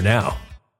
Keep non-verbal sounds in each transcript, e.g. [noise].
now.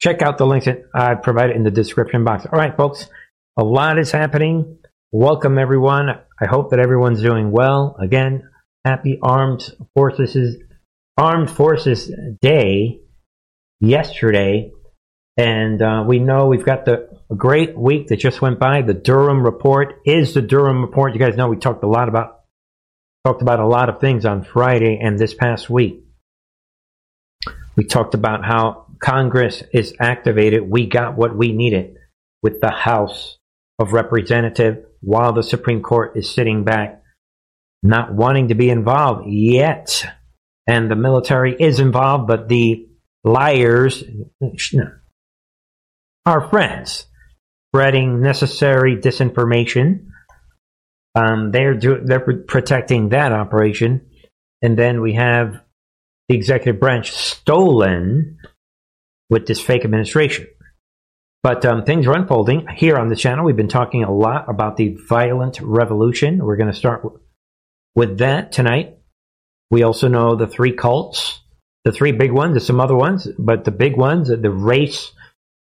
Check out the links that I provided in the description box. All right, folks, a lot is happening. Welcome, everyone. I hope that everyone's doing well. Again, happy Armed Forces Armed Forces Day yesterday, and uh, we know we've got the great week that just went by. The Durham report is the Durham report. You guys know we talked a lot about talked about a lot of things on Friday and this past week. We talked about how Congress is activated. We got what we needed with the House of Representatives while the Supreme Court is sitting back, not wanting to be involved yet. And the military is involved, but the liars, our friends, spreading necessary disinformation. Um, they're do, they're protecting that operation, and then we have the executive branch stolen with this fake administration. But um, things are unfolding here on the channel. We've been talking a lot about the violent revolution. We're going to start with that tonight. We also know the three cults, the three big ones. There's some other ones, but the big ones, the race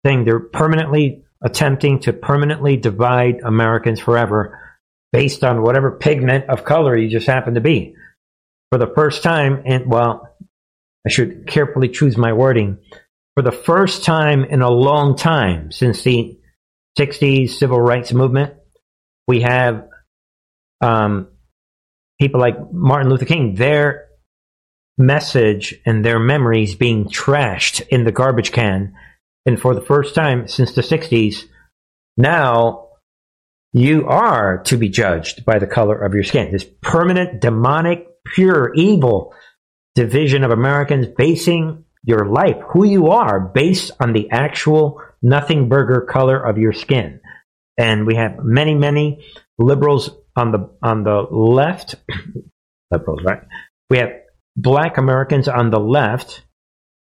thing, they're permanently attempting to permanently divide Americans forever based on whatever pigment of color you just happen to be. For the first time, and well, I should carefully choose my wording. For the first time in a long time since the 60s civil rights movement, we have um, people like Martin Luther King, their message and their memories being trashed in the garbage can and for the first time since the 60s, now you are to be judged by the color of your skin. This permanent, demonic, pure, evil division of Americans basing your life, who you are, based on the actual nothing burger color of your skin. And we have many, many liberals on the on the left, [coughs] liberals, right? We have black Americans on the left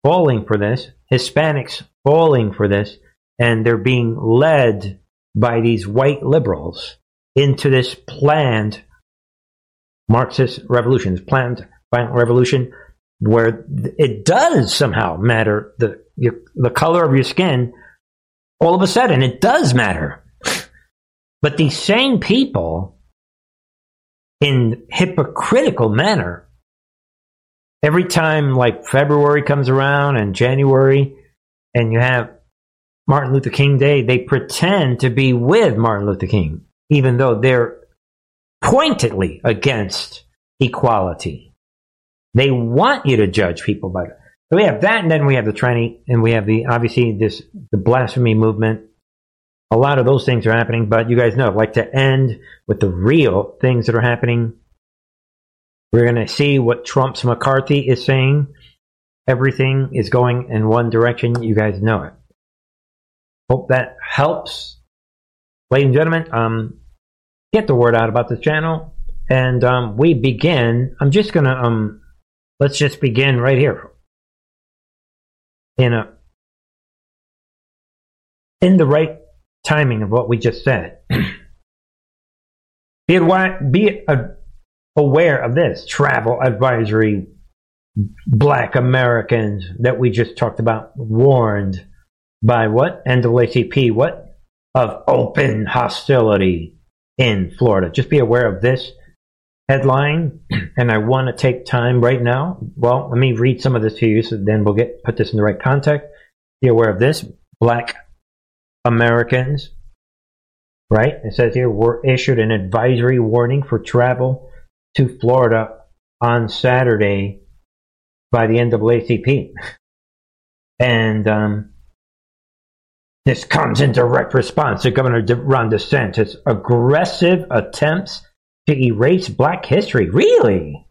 falling for this, Hispanics falling for this, and they're being led by these white liberals into this planned Marxist revolution, this planned violent revolution, where it does somehow matter the your, the color of your skin. All of a sudden, it does matter. But these same people, in hypocritical manner, every time like February comes around and January, and you have Martin Luther King Day, they pretend to be with Martin Luther King, even though they're pointedly against equality. They want you to judge people by. So we have that, and then we have the tranny, and we have the obviously this the blasphemy movement. A lot of those things are happening, but you guys know, I'd like to end with the real things that are happening. We're going to see what Trump's McCarthy is saying everything is going in one direction. You guys know it. Hope that helps. Ladies and gentlemen, um, get the word out about this channel. And um, we begin. I'm just going to, um, let's just begin right here. In a, in the right timing of what we just said. [clears throat] be, be aware of this travel advisory black Americans that we just talked about warned by what? NAACP, what? Of open hostility in Florida. Just be aware of this headline, and I want to take time right now. Well, let me read some of this to you, so then we'll get put this in the right context. Be aware of this. Black Americans, right? It says here, were issued an advisory warning for travel to Florida on Saturday by the NAACP. And um, this comes in direct response to Governor Ron DeSantis' aggressive attempts to erase black history, really,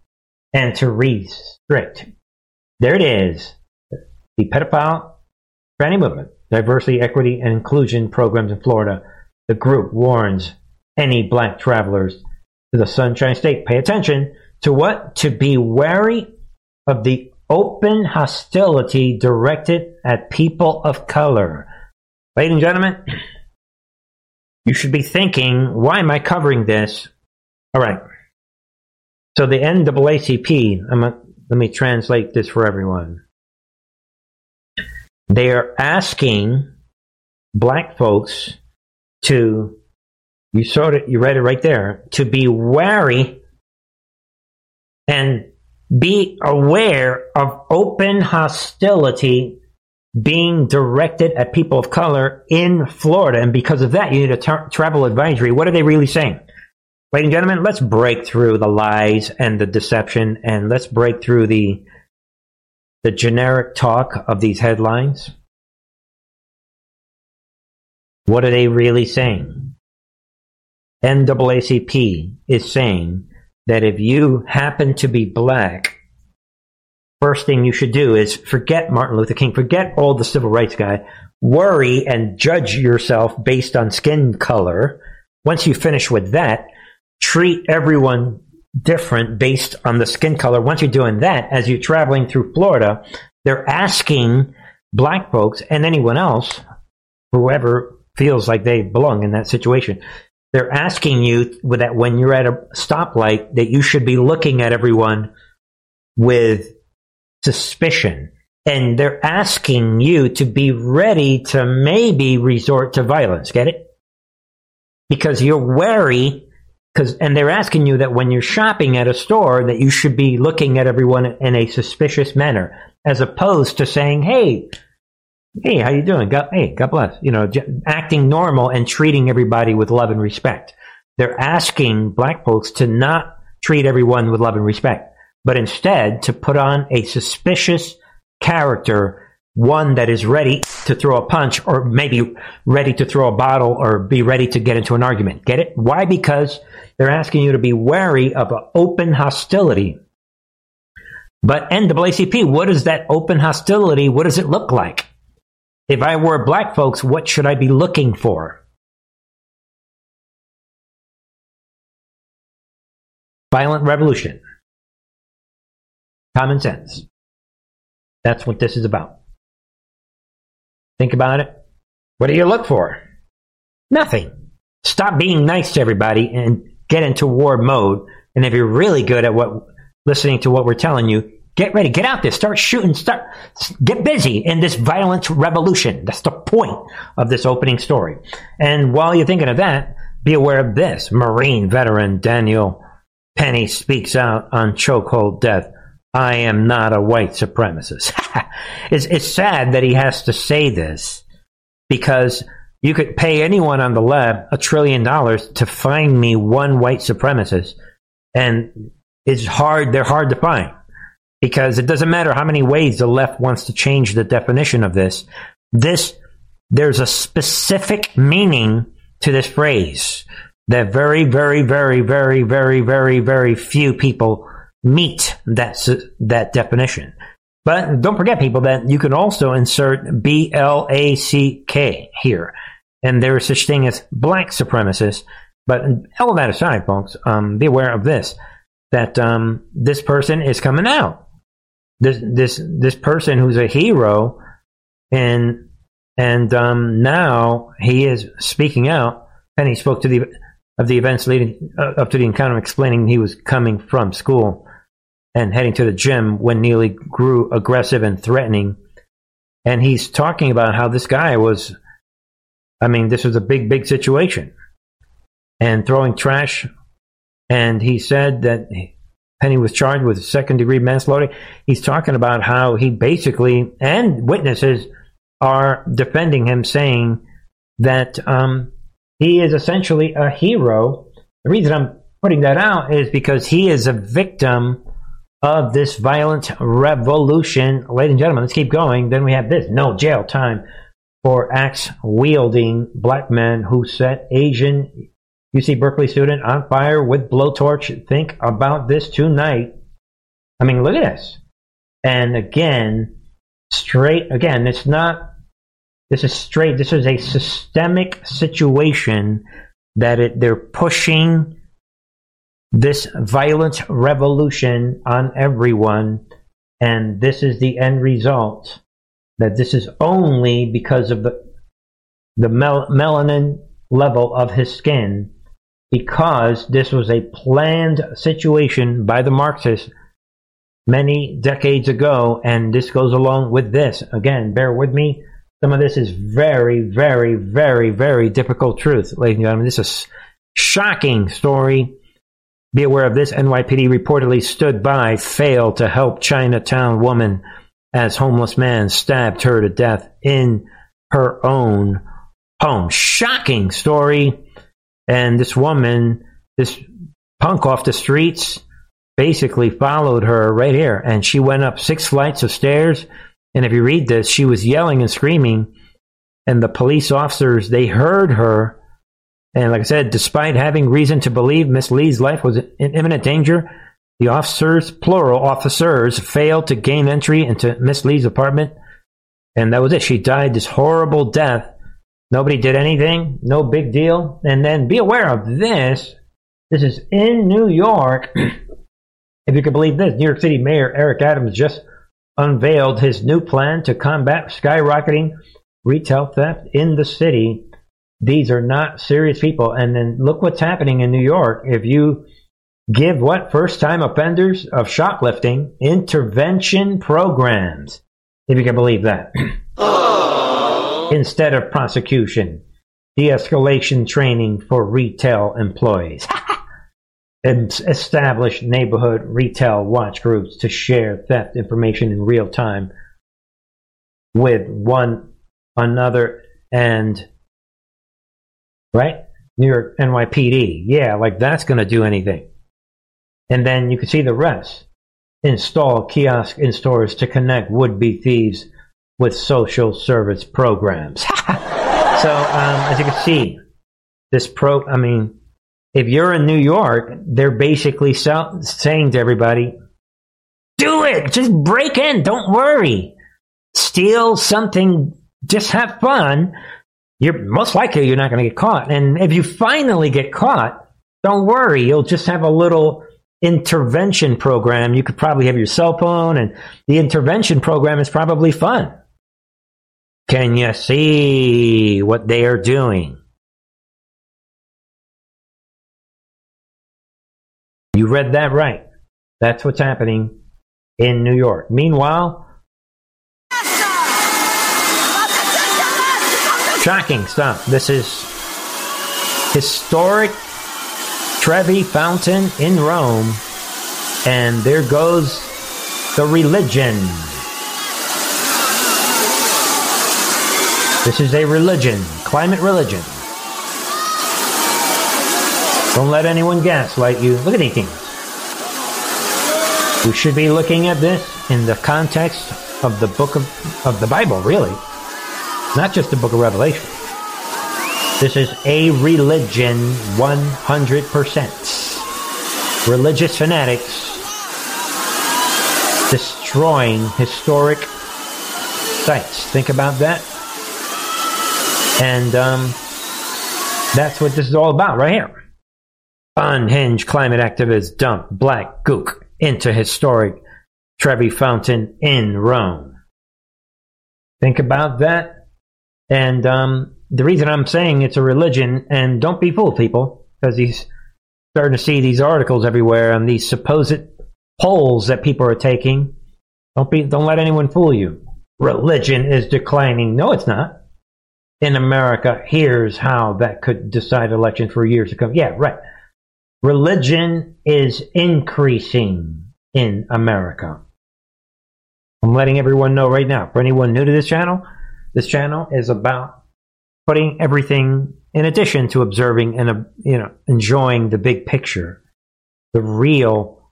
and to restrict. There it is. The pedophile Tranny Movement, Diversity, Equity, and Inclusion Programs in Florida. The group warns any black travelers to the Sunshine State. Pay attention to what? To be wary of the open hostility directed at people of color. Ladies and gentlemen, you should be thinking, why am I covering this? All right. So the NAACP, I'm a, let me translate this for everyone. They are asking black folks to, you saw it, you read it right there, to be wary and be aware of open hostility being directed at people of color in Florida. And because of that, you need a tra- travel advisory. What are they really saying? Ladies and gentlemen, let's break through the lies and the deception and let's break through the the generic talk of these headlines. What are they really saying? NAACP is saying that if you happen to be black, first thing you should do is forget Martin Luther King, forget all the civil rights guy, worry and judge yourself based on skin color. Once you finish with that, treat everyone different based on the skin color. Once you're doing that, as you're traveling through Florida, they're asking black folks and anyone else, whoever feels like they belong in that situation, they're asking you that when you're at a stoplight that you should be looking at everyone with suspicion. And they're asking you to be ready to maybe resort to violence. Get it? Because you're wary because and they're asking you that when you're shopping at a store that you should be looking at everyone in a suspicious manner as opposed to saying hey hey how you doing? God, hey god bless. You know acting normal and treating everybody with love and respect. They're asking black folks to not treat everyone with love and respect but instead to put on a suspicious character one that is ready to throw a punch or maybe ready to throw a bottle or be ready to get into an argument. Get it? Why? Because they're asking you to be wary of open hostility. But NAACP, what is that open hostility? What does it look like? If I were black folks, what should I be looking for? Violent revolution. Common sense. That's what this is about. Think about it. What do you look for? Nothing. Stop being nice to everybody and get into war mode. And if you're really good at what listening to what we're telling you, get ready, get out there, start shooting, start get busy in this violent revolution. That's the point of this opening story. And while you're thinking of that, be aware of this. Marine veteran Daniel Penny speaks out on chokehold death. I am not a white supremacist. [laughs] it's, it's sad that he has to say this because you could pay anyone on the left a trillion dollars to find me one white supremacist, and it's hard. They're hard to find because it doesn't matter how many ways the left wants to change the definition of this. This there's a specific meaning to this phrase that very, very, very, very, very, very, very few people meet that that definition. But don't forget, people, that you can also insert B L A C K here and there is such thing as black supremacists. But all that aside, folks, um, be aware of this: that um, this person is coming out. This this this person who's a hero, and and um, now he is speaking out, and he spoke to the of the events leading uh, up to the encounter, explaining he was coming from school and heading to the gym when Neely grew aggressive and threatening. And he's talking about how this guy was I mean, this was a big, big situation. And throwing trash. And he said that Penny was charged with second degree manslaughter. He's talking about how he basically, and witnesses are defending him, saying that um, he is essentially a hero. The reason I'm putting that out is because he is a victim of this violent revolution. Ladies and gentlemen, let's keep going. Then we have this no jail time for axe wielding black men who set Asian UC Berkeley student on fire with blowtorch. Think about this tonight. I mean, look at this. And again, straight again, it's not This is straight. This is a systemic situation that it, they're pushing this violent revolution on everyone, and this is the end result. That this is only because of the the mel- melanin level of his skin, because this was a planned situation by the Marxists many decades ago, and this goes along with this. Again, bear with me. Some of this is very, very, very, very difficult truth, ladies and gentlemen. This is a shocking story. Be aware of this. NYPD reportedly stood by, failed to help Chinatown woman as homeless man stabbed her to death in her own home. Shocking story. And this woman, this punk off the streets, basically followed her right here. And she went up six flights of stairs. And if you read this, she was yelling and screaming. And the police officers, they heard her. And like I said, despite having reason to believe Miss Lee's life was in imminent danger, the officers, plural officers, failed to gain entry into Miss Lee's apartment. And that was it. She died this horrible death. Nobody did anything. No big deal. And then be aware of this. This is in New York. [clears throat] If you can believe this, New York City Mayor Eric Adams just unveiled his new plan to combat skyrocketing retail theft in the city. These are not serious people. And then look what's happening in New York. If you give what first time offenders of shoplifting intervention programs, if you can believe that, oh. instead of prosecution, de escalation training for retail employees. [laughs] And establish neighborhood retail watch groups to share theft information in real time with one another and right? New york nypd yeah like that's going to do anything. And then you can see the rest. Install kiosk in stores to connect would-be thieves with social service programs. [laughs] So um, as you can see this pro i mean if you're in New York, they're basically sell- saying to everybody, do it, just break in, don't worry. Steal something, just have fun. You're most likely you're not going to get caught. And if you finally get caught, don't worry, you'll just have a little intervention program. You could probably have your cell phone, and the intervention program is probably fun. Can you see what they are doing? You read that right. That's what's happening in New York. Meanwhile, shocking stuff. This is historic Trevi Fountain in Rome, and there goes the religion. This is a religion, climate religion. Don't let anyone gaslight you. Look at these things. We should be looking at this in the context of the book of, of the Bible, really. Not just the book of Revelation. This is a religion 100%. Religious fanatics destroying historic sites. Think about that. And um, that's what this is all about right here. Unhinged climate activists dump black gook into historic Trevi Fountain in Rome. Think about that. And um, the reason I'm saying it's a religion, and don't be fooled, people, because he's starting to see these articles everywhere and these supposed polls that people are taking. Don't be, don't let anyone fool you. Religion is declining. No, it's not. In America, here's how that could decide elections for years to come. Yeah, right religion is increasing in America. I'm letting everyone know right now. For anyone new to this channel, this channel is about putting everything in addition to observing and uh, you know enjoying the big picture, the real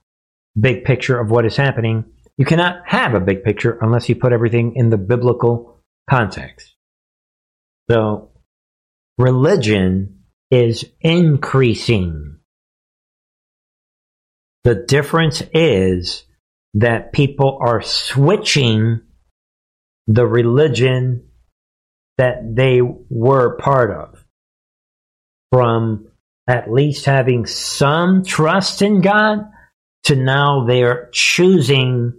big picture of what is happening. You cannot have a big picture unless you put everything in the biblical context. So, religion is increasing the difference is that people are switching the religion that they were part of. From at least having some trust in God to now they're choosing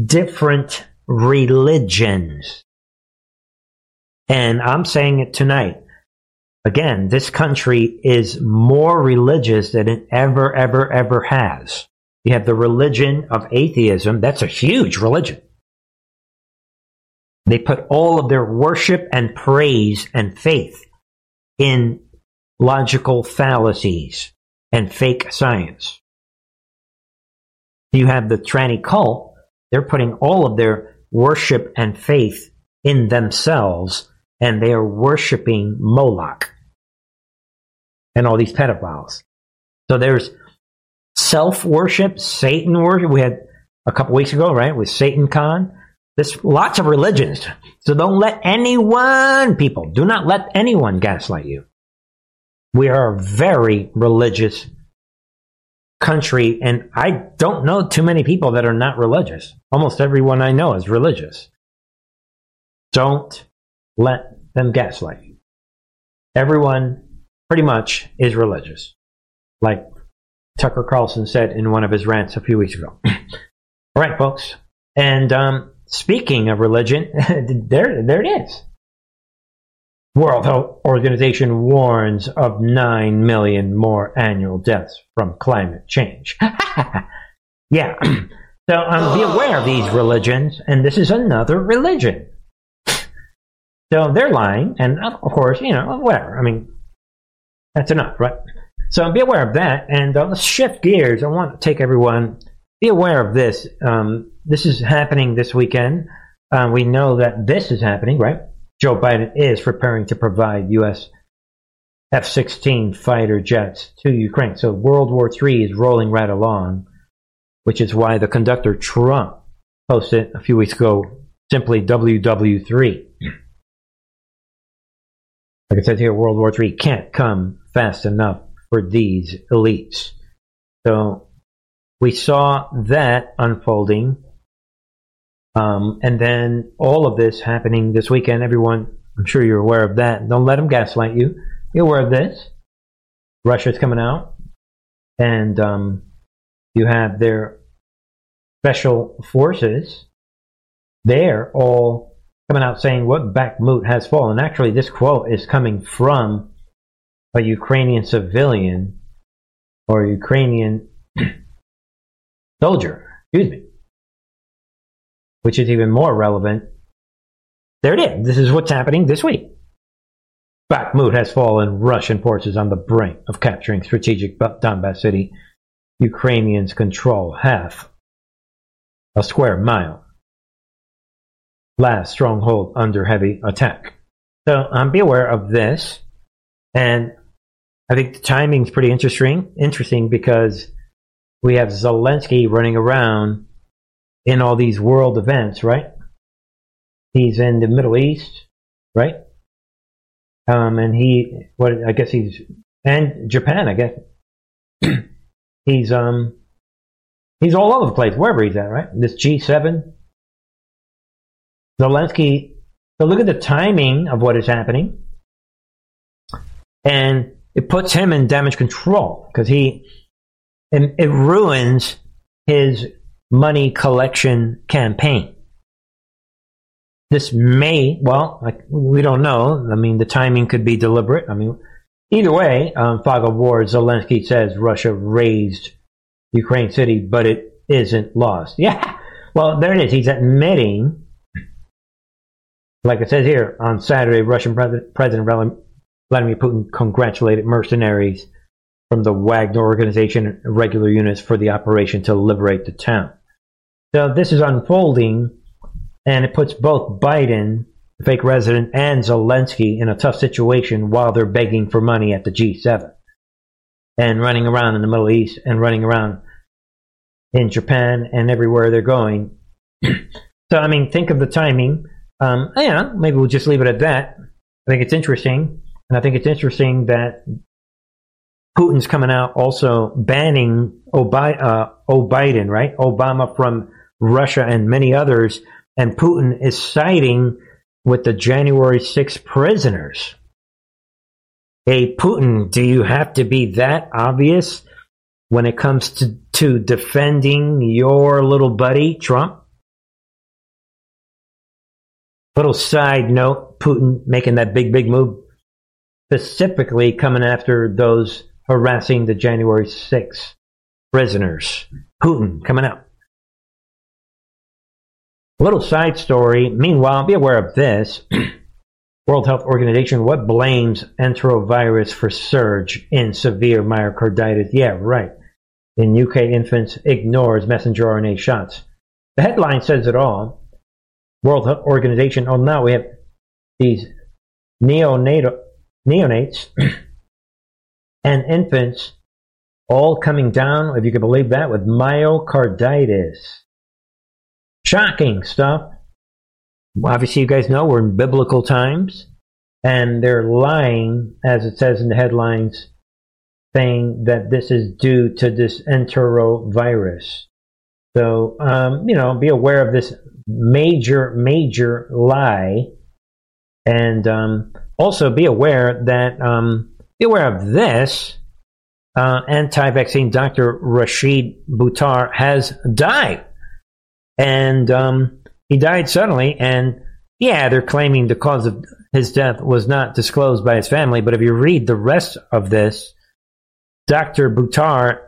different religions. And I'm saying it tonight. Again, this country is more religious than it ever, ever, ever has. You have the religion of atheism. That's a huge religion. They put all of their worship and praise and faith in logical fallacies and fake science. You have the tranny cult. They're putting all of their worship and faith in themselves and they are worshiping Moloch and all these pedophiles. So there's self worship, Satan worship. We had a couple weeks ago, right, with Satan Con. There's lots of religions. So don't let anyone, people, do not let anyone gaslight you. We are a very religious country, and I don't know too many people that are not religious. Almost everyone I know is religious. Don't let them gaslight you. Everyone pretty much is religious. Like Tucker Carlson said in one of his rants a few weeks ago. [clears throat] All right, folks. And um, speaking of religion, [laughs] there, there it is. World Health Organization warns of 9 million more annual deaths from climate change. [laughs] yeah. [clears throat] So um, be aware of these religions, and this is another religion. So they're lying, and of course, you know, whatever. I mean, that's enough, right? So be aware of that, and uh, let's shift gears. I want to take everyone be aware of this. Um, this is happening this weekend. Uh, we know that this is happening, right? Joe Biden is preparing to provide U.S. F-16 fighter jets to Ukraine. So World War III is rolling right along, which is why the conductor Trump posted a few weeks ago simply WW3. Like I said here, World War III can't come fast enough for these elites. So we saw that unfolding. Um, and then all of this happening this weekend. Everyone, I'm sure you're aware of that. Don't let them gaslight you. You're aware of this. Russia's coming out. And um, you have their special forces. They're all coming out saying what Bakhmut has fallen. Actually, this quote is coming from a Ukrainian civilian or Ukrainian [clears throat] soldier, excuse me, which is even more relevant. There it is. This is what's happening this week. Bakhmut has fallen. Russian forces on the brink of capturing strategic Donbass city. Ukrainians control half a square mile. Last stronghold under heavy attack. So um, be aware of this. And I think the timing is pretty interesting. Interesting because we have Zelensky running around in all these world events, right? He's in the Middle East, right? Um, and he, what I guess he's, and Japan, I guess. [clears throat] he's um, he's all over the place, wherever he's at, right? This G7. Zelensky. So look at the timing of what is happening, and it puts him in damage control because he and it ruins his money collection campaign. This may, well, like, we don't know. I mean, the timing could be deliberate. I mean, either way, um, fog of war, Zelensky says Russia razed Ukraine city, but it isn't lost. [laughs] Yeah. Well, there it is. He's admitting, like it says here, on Saturday, Russian President, President Vladimir Putin congratulated mercenaries from the Wagner organization regular units for the operation to liberate the town. So this is unfolding, and it puts both Biden, the fake resident, and Zelensky in a tough situation while they're begging for money at the G7 and running around in the Middle East and running around in Japan and everywhere they're going. [clears throat] so, I mean, think of the timing. Um, yeah, maybe we'll just leave it at that. I think it's interesting. And I think it's interesting that Putin's coming out also banning Obi- uh, Biden, right? Obama from Russia and many others. And Putin is siding with the January 6 prisoners. Hey, Putin, do you have to be that obvious when it comes to, to defending your little buddy, Trump? Little side note Putin making that big, big move, specifically coming after those harassing the January 6 prisoners. Putin coming out. Little side story. Meanwhile, be aware of this. [clears throat] World Health Organization, what blames enterovirus for surge in severe myocarditis? Yeah, right. In UK, infants ignores messenger RNA shots. The headline says it all. World Health Organization, oh, now we have these neonatal, neonates [clears throat] and infants all coming down, if you can believe that, with myocarditis. Shocking stuff. Obviously, you guys know we're in biblical times, and they're lying, as it says in the headlines, saying that this is due to this enterovirus. So, um, you know, be aware of this major, major lie, and um, also be aware that um, be aware of this. Uh, anti-vaccine Dr. Rashid Buttar has died and um, he died suddenly. And yeah, they're claiming the cause of his death was not disclosed by his family. But if you read the rest of this, Dr. Buttar,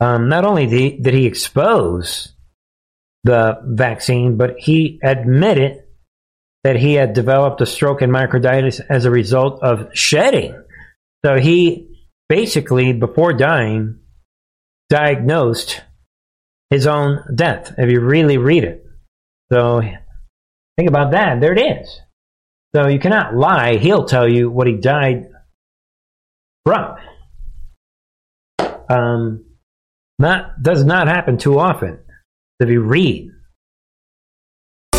um, not only did he, did he expose the vaccine, but he admitted that he had developed a stroke and myocarditis as a result of shedding. So he basically, before dying, diagnosed his own death if you really read it. So think about that. There it is. So you cannot lie. He'll tell you what he died from. Um, that does not happen too often. If you read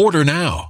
Order now.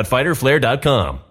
www.fighterflare.com.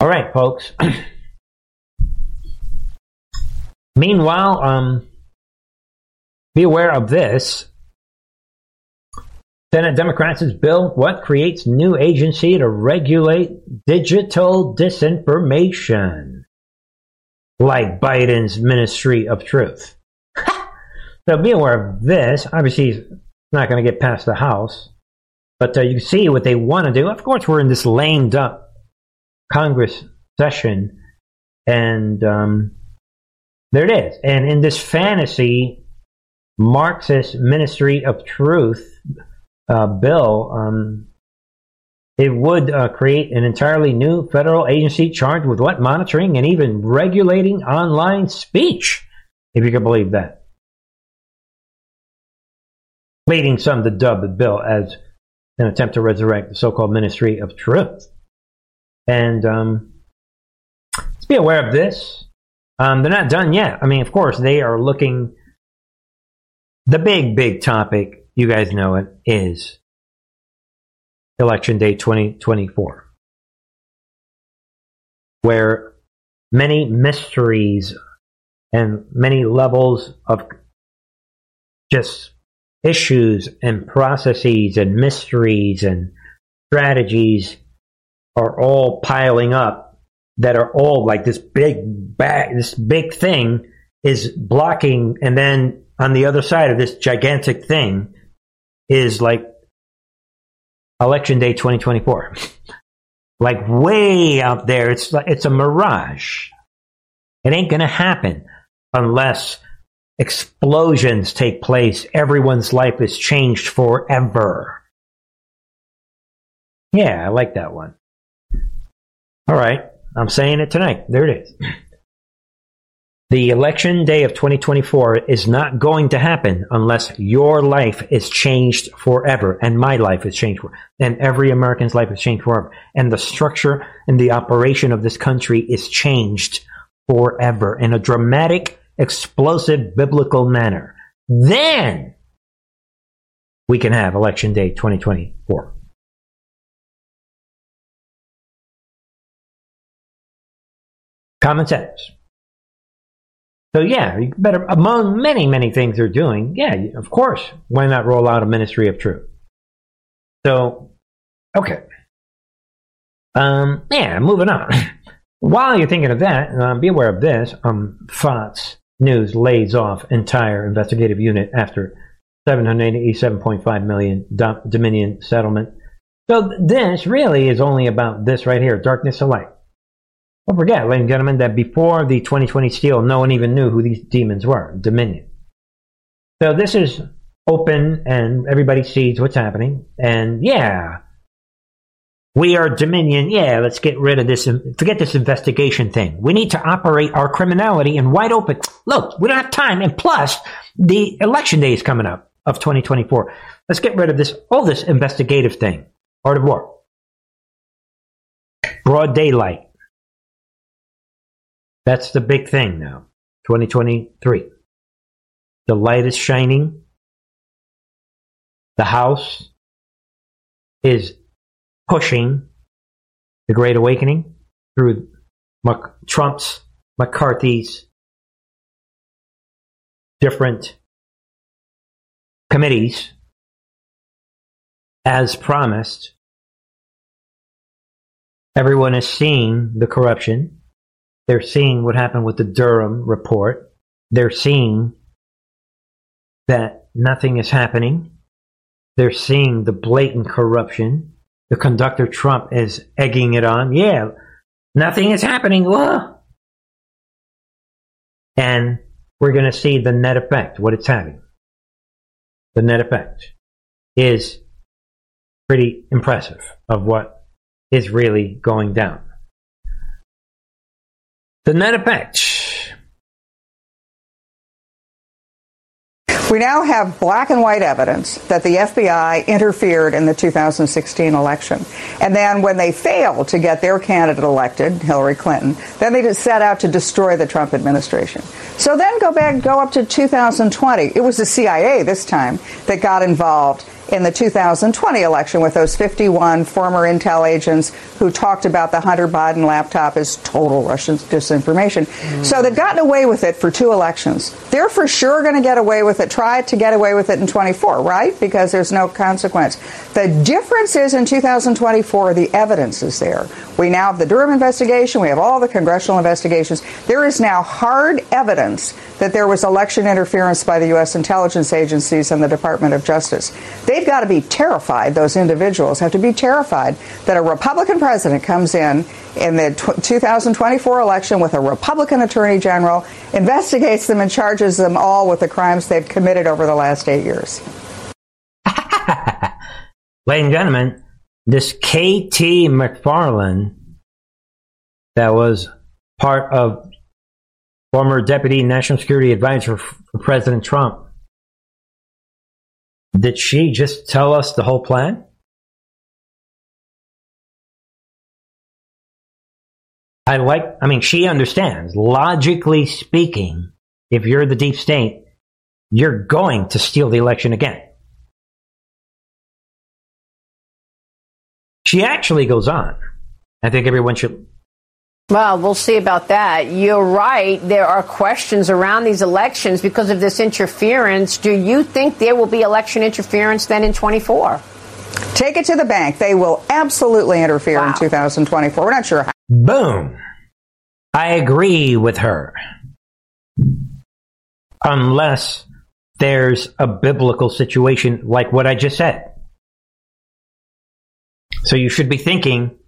All right, folks. [clears throat] Meanwhile, um, be aware of this. Senate Democrats' bill, what creates new agency to regulate digital disinformation, like Biden's Ministry of Truth. So be aware of this. Obviously, it's not going to get past the House, but uh, you see what they want to do. Of course, we're in this lamed up Congress session, and um, there it is. And in this fantasy Marxist Ministry of Truth uh, bill, um, it would uh, create an entirely new federal agency charged with what monitoring and even regulating online speech, if you can believe that. Leading some to dub the bill as an attempt to resurrect the so-called Ministry of Truth. And um, let's be aware of this. Um, they're not done yet. I mean, of course, they are looking. The big, big topic, you guys know it, is Election Day 2024, where many mysteries and many levels of just issues and processes and mysteries and strategies are all piling up that are all like this big bag, this big thing is blocking, and then on the other side of this gigantic thing is like election day 2024. [laughs] like way out there, it's like it's a mirage. It ain't gonna happen unless explosions take place. Everyone's life is changed forever. Yeah, I like that one. All right, I'm saying it tonight. There it is. The election day of 2024 is not going to happen unless your life is changed forever and my life is changed forever and every American's life is changed forever and the structure and the operation of this country is changed forever in a dramatic, explosive, biblical manner. Then we can have election day 2024. Common sense. So yeah, you better among many many things they're doing. Yeah, of course. Why not roll out a ministry of truth? So, okay. Um, yeah, moving on. [laughs] While you're thinking of that, uh, be aware of this. Um, Fox News lays off entire investigative unit after 787.5 million Dominion settlement. So this really is only about this right here, darkness of light. Don't forget, ladies and gentlemen, that before the 2020 steal, no one even knew who these demons were Dominion. So this is open and everybody sees what's happening. And yeah, we are Dominion. Yeah, let's get rid of this. Forget this investigation thing. We need to operate our criminality in wide open. Look, we don't have time. And plus, the election day is coming up of 2024. Let's get rid of this, all this investigative thing. Art of war. Broad daylight. That's the big thing now. 2023. The light is shining. The House is pushing the Great Awakening through Trump's, McCarthy's different committees as promised. Everyone is seeing the corruption. They're seeing what happened with the Durham report. They're seeing that nothing is happening. They're seeing the blatant corruption. The conductor Trump is egging it on. Yeah, nothing is happening. Whoa. And we're going to see the net effect, what it's having. the net effect is pretty impressive of what is really going down. The net effect. We now have black and white evidence that the FBI interfered in the 2016 election. And then when they failed to get their candidate elected, Hillary Clinton, then they just set out to destroy the Trump administration. So then go back, go up to 2020. It was the CIA this time that got involved in the 2020 election with those 51 former intel agents who talked about the Hunter Biden laptop as total Russian disinformation. Mm. So they've gotten away with it for two elections. They're for sure going to get away with it, try to get away with it in 24, right? Because there's no consequence. The difference is in 2024, the evidence is there. We now have the Durham investigation, we have all the congressional investigations. There is now hard evidence that there was election interference by the U.S. intelligence agencies and the Department of Justice. They've got to be terrified, those individuals have to be terrified that a Republican president comes in in the 2024 election with a Republican attorney general, investigates them, and charges them all with the crimes they've committed over the last eight years. [laughs] Ladies and gentlemen, this KT McFarland that was part of former deputy national security advisor for President Trump. Did she just tell us the whole plan? I like, I mean, she understands. Logically speaking, if you're the deep state, you're going to steal the election again. She actually goes on. I think everyone should. Well, we'll see about that. You're right. There are questions around these elections because of this interference. Do you think there will be election interference then in 24? Take it to the bank. They will absolutely interfere wow. in 2024. We're not sure how. Boom. I agree with her. Unless there's a biblical situation like what I just said. So you should be thinking,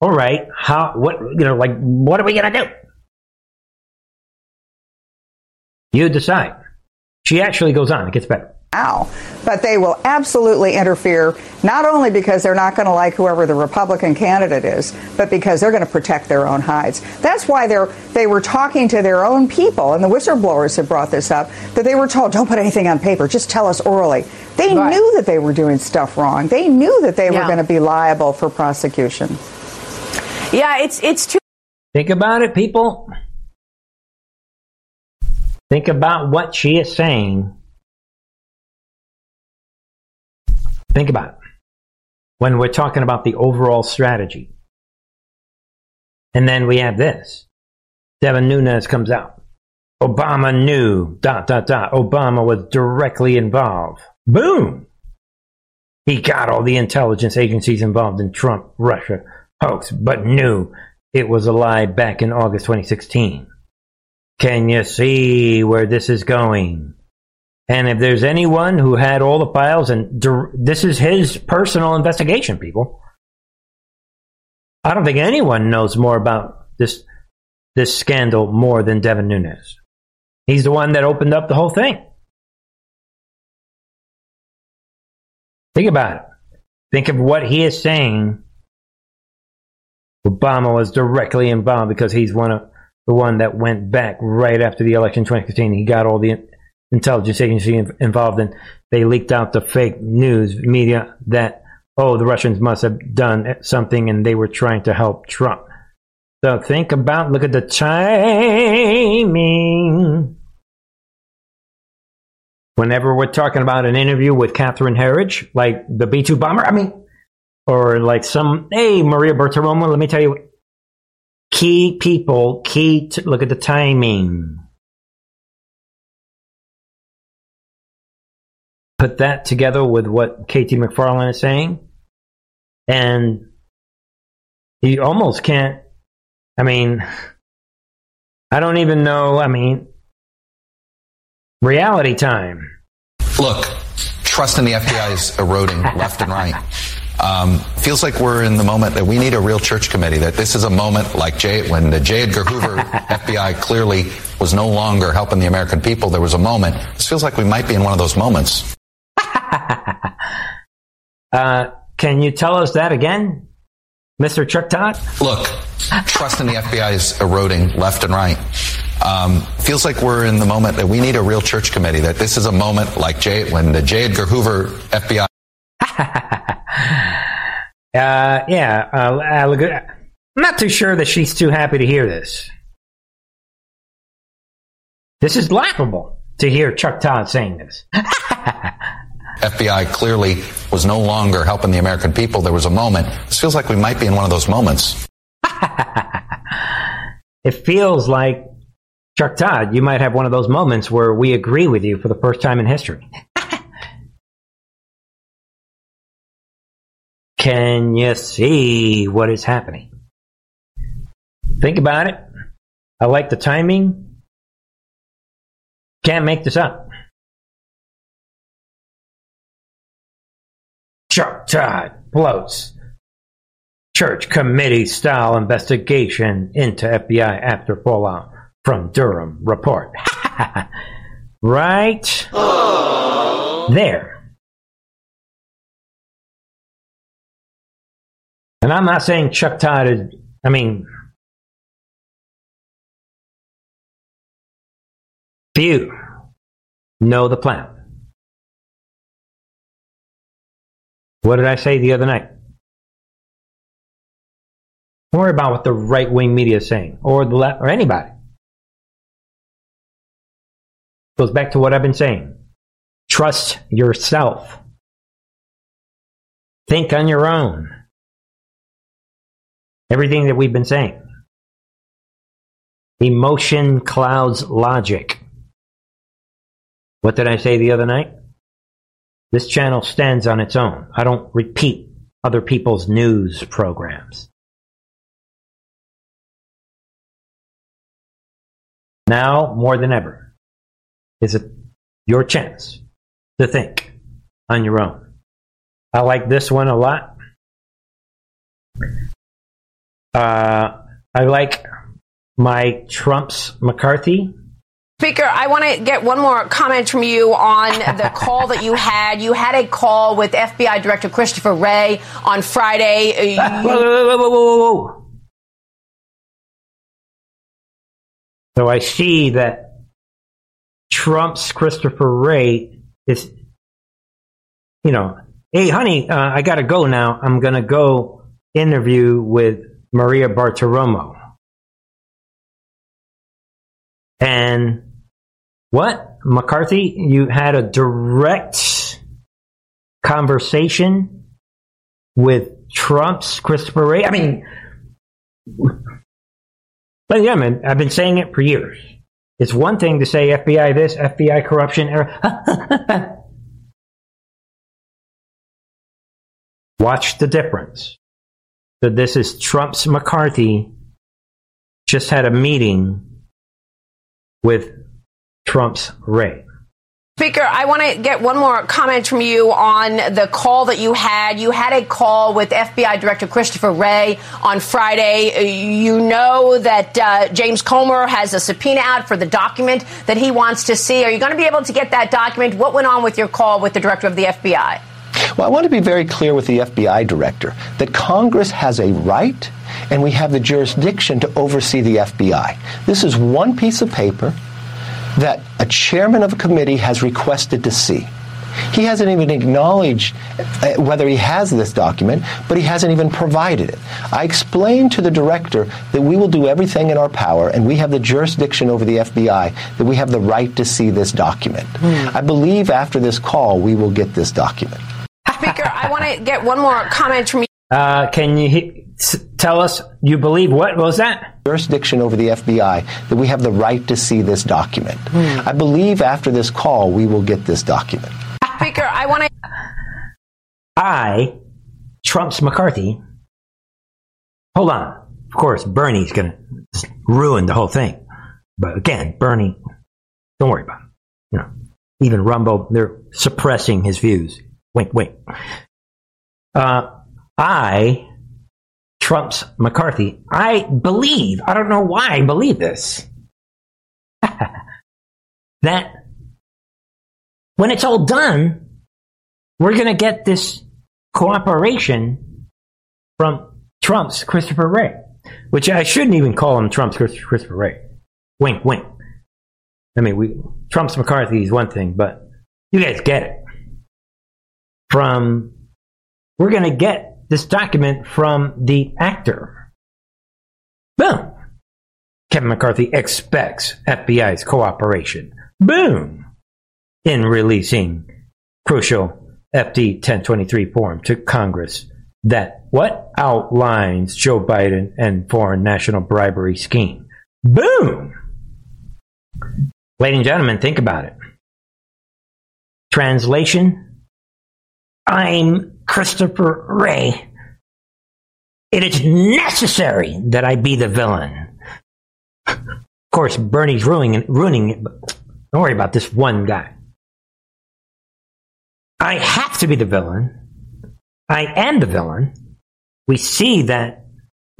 all right, how, what, you know, like, what are we going to do? You decide. She actually goes on. It gets better now. But they will absolutely interfere, not only because they're not going to like whoever the Republican candidate is, but because they're going to protect their own hides. That's why they're, they were talking to their own people, and the whistleblowers have brought this up, that they were told, don't put anything on paper, just tell us orally. They right. knew that they were doing stuff wrong. They knew that they yeah. were going to be liable for prosecution. Yeah, it's, it's too. Think about it, people. Think about what she is saying Think about it. When we're talking about the overall strategy. And then we have this. Devin Nunes comes out. Obama knew, dot, dot, dot. Obama was directly involved. Boom! He got all the intelligence agencies involved in Trump Russia hoax, but knew it was a lie back in August 2016. Can you see where this is going? And if there's anyone who had all the files, and this is his personal investigation, people. I don't think anyone knows more about this this scandal more than Devin Nunes. He's the one that opened up the whole thing. Think about it. Think of what he is saying. Obama was directly involved because he's one of the one that went back right after the election 2015. He got all the intelligence agency involved and they leaked out the fake news media that oh the Russians must have done something and they were trying to help Trump. So think about look at the timing. Whenever we're talking about an interview with Catherine Herridge, like the B two bomber, I mean, or like some hey Maria Bartiromo, let me tell you, key people, key to, look at the timing. put that together with what KT McFarland is saying, and you almost can't. I mean, I don't even know. I mean, reality time. Look, trust in the FBI is eroding left and right. Um, feels like we're in the moment that we need a real church committee. That this is a moment like J, when the J. Edgar Hoover [laughs] FBI clearly was no longer helping the American people. There was a moment. This feels like we might be in one of those moments. [laughs] Uh, can you tell us that again, Mr. Chuck Todd? Look, trust in the FBI is eroding left and right. Um, feels like we're in the moment that we need a real church committee. That this is a moment like J, when the J. Edgar Hoover FBI. [laughs] Uh, yeah, uh, I'm not too sure that she's too happy to hear this. This is laughable to hear Chuck Todd saying this. [laughs] FBI clearly was no longer helping the American people. There was a moment. This feels like we might be in one of those moments. [laughs] it feels like Chuck Todd, you might have one of those moments where we agree with you for the first time in history. Can you see what is happening? Think about it. I like the timing. Can't make this up. Chuck Todd bloats church committee style investigation into FBI after fallout from Durham report. [laughs] right there. And I'm not saying Chuck Todd is, I mean, few know the plan. What did I say the other night? Don't worry about what the right wing media is saying, or the left, or anybody. Goes back to what I've been saying. Trust yourself. Think on your own. Everything that we've been saying. Emotion clouds logic. What did I say the other night? This channel stands on its own. I don't repeat other people's news programs. Now, more than ever, is it your chance to think on your own. I like this one a lot. Uh, I like my Trump's McCarthy. Speaker, I want to get one more comment from you on [laughs] the call that you had. You had a call with FBI Director Christopher Wray on Friday. Whoa, whoa, whoa, whoa, whoa. So I see that Trump's Christopher Wray is, you know, hey, honey, uh, I got to go now. I'm going to go interview with Maria Bartiromo. And what? McCarthy, you had a direct conversation with Trump's Christopher Wray? I mean, but yeah, man, I've been saying it for years. It's one thing to say FBI this, FBI corruption. [laughs] Watch the difference. So this is Trump's McCarthy just had a meeting with Trump's Wray. Speaker, I want to get one more comment from you on the call that you had. You had a call with FBI Director Christopher Wray on Friday. You know that uh, James Comer has a subpoena out for the document that he wants to see. Are you going to be able to get that document? What went on with your call with the Director of the FBI? Well, I want to be very clear with the FBI director that Congress has a right and we have the jurisdiction to oversee the FBI. This is one piece of paper that a chairman of a committee has requested to see. He hasn't even acknowledged uh, whether he has this document, but he hasn't even provided it. I explained to the director that we will do everything in our power and we have the jurisdiction over the FBI, that we have the right to see this document. I believe after this call, we will get this document. Speaker, I want to get one more comment from you. Uh, can you he- s- tell us you believe what was that? Jurisdiction over the FBI, that we have the right to see this document. I believe after this call, we will get this document. Speaker, I want to. I, Trump's McCarthy. Hold on. Of course, Bernie's going to ruin the whole thing. But again, Bernie, don't worry about it. You know, even Rumble, they're suppressing his views. Wink, wink. Uh, I, Trump's McCarthy, I believe, I don't know why I believe this, [laughs] that when it's all done, we're going to get this cooperation from Trump's Christopher Wray, which I shouldn't even call him Trump's Christopher Wray. Wink, wink. I mean, we Trump's McCarthy is one thing, but you guys get it. From we're going to get this document from the actor. Boom. Kevin McCarthy expects FBI's cooperation. Boom. In releasing crucial FD 1023 form to Congress that what outlines Joe Biden and foreign national bribery scheme. Boom. Ladies and gentlemen, think about it. Translation I'm Christopher Wray. It is necessary that I be the villain. Of course, Bernie's ruining, ruining it, but don't worry about this one guy. I have to be the villain. I am the villain. We see that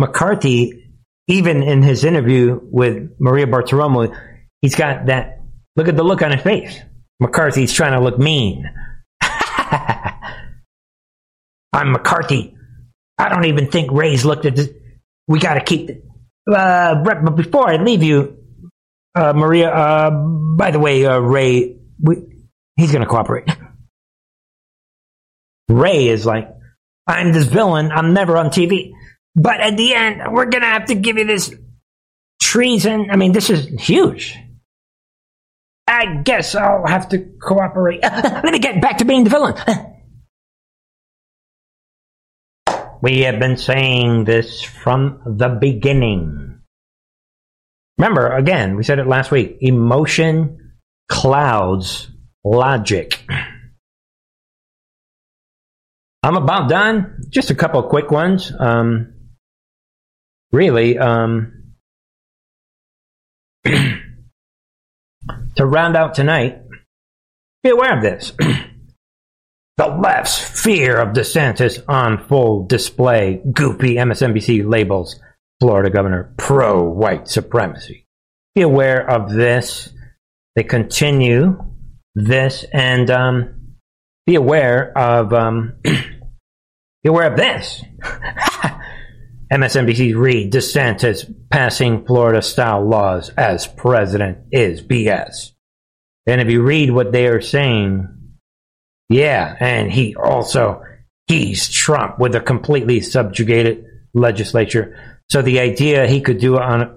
McCarthy, even in his interview with Maria Bartiromo, he's got that look at the look on his face. McCarthy's trying to look mean. [laughs] I'm McCarthy. I don't even think Wray's looked at this. We got to keep it. Uh, but before I leave you, uh, Maria, uh, by the way, uh, Wray, we, he's going to cooperate. Ray is like, I'm this villain. I'm never on TV. But at the end, we're going to have to give you this treason. I mean, this is huge. I guess I'll have to cooperate. [laughs] Let me get back to being the villain. [laughs] We have been saying this from the beginning. Remember, again, we said it last week emotion clouds logic. I'm about done. Just a couple quick ones. Um, really, um, [clears throat] to round out tonight, be aware of this. [clears throat] The left's fear of DeSantis on full display. Goopy MSNBC labels Florida governor pro white supremacy. Be aware of this. They continue this and um, be aware of um, [clears throat] be aware of this. [laughs] MSNBC's Reid DeSantis passing Florida style laws as president is BS. And if you read what they are saying, yeah, and he also he's Trump with a completely subjugated legislature. So the idea he could do on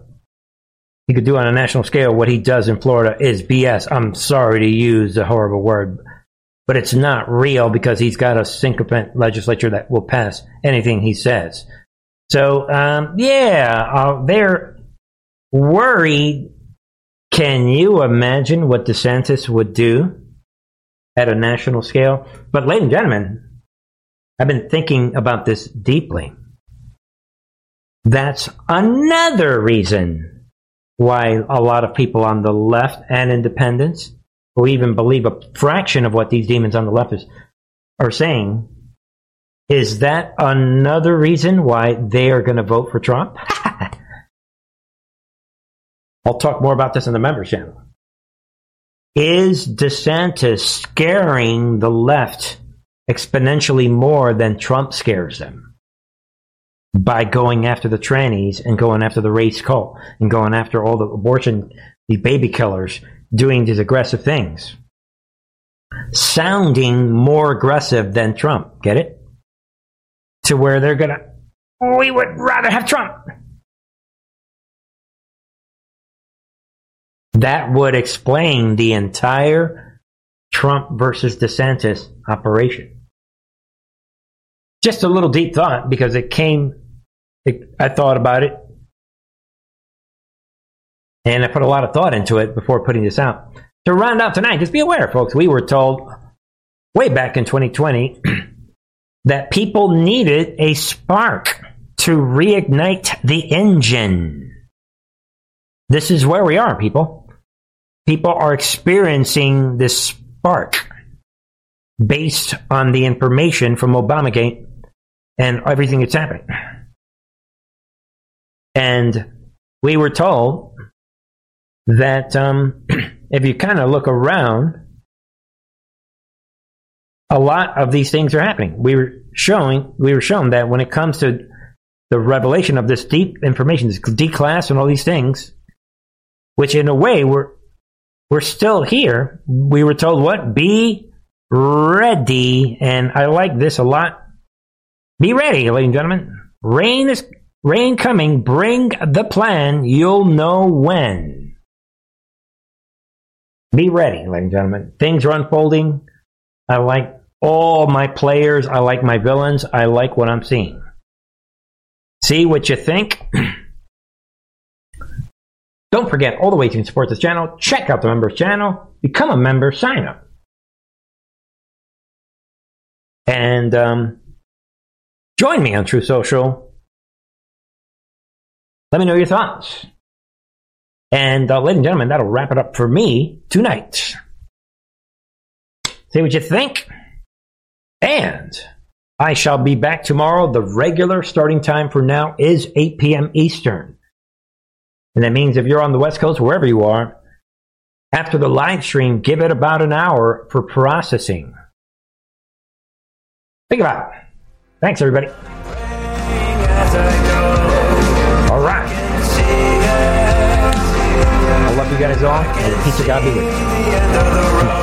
he could do on a national scale what he does in Florida is BS. I'm sorry to use a horrible word, but it's not real because he's got a sycophant legislature that will pass anything he says. So um, yeah, uh, they're worried. Can you imagine what DeSantis would do? At a national scale. But, ladies and gentlemen, I've been thinking about this deeply. That's another reason why a lot of people on the left and independents, who even believe a fraction of what these demons on the left is, are saying, is that another reason why they are going to vote for Trump? [laughs] I'll talk more about this in the members channel. Is DeSantis scaring the left exponentially more than Trump scares them? By going after the trannies and going after the race cult and going after all the abortion, the baby killers, doing these aggressive things. Sounding more aggressive than Trump. Get it? To where they're gonna, we would rather have Trump. That would explain the entire Trump versus DeSantis operation. Just a little deep thought because it came, it, I thought about it and I put a lot of thought into it before putting this out. To round out tonight, just be aware, folks, we were told way back in 2020 [clears throat] that people needed a spark to reignite the engine. This is where we are, people people are experiencing this spark based on the information from Obamagate and everything that's happening. And we were told that um, [clears throat] if you kind of look around, a lot of these things are happening. We were showing we were shown that when it comes to the revelation of this deep information, this declas and all these things, which in a way we're we're still here. We were told what? Be ready. And I like this a lot. Be ready, ladies and gentlemen. Rain is rain coming. Bring the plan. You'll know when. Be ready, ladies and gentlemen. Things are unfolding. I like all my players. I like my villains. I like what I'm seeing. See what you think. [clears throat] Don't forget, all the ways you can support this channel. Check out the members channel. Become a member. Sign up. And um, join me on Truth Social. Let me know your thoughts. And uh, ladies and gentlemen, that'll wrap it up for me tonight. Say what you think. And I shall be back tomorrow. The regular starting time for now is 8 p.m. Eastern. And that means if you're on the West Coast, wherever you are, after the live stream, give it about an hour for processing. Think about it. Thanks, everybody. All right. I love you guys all. And peace of God be with you.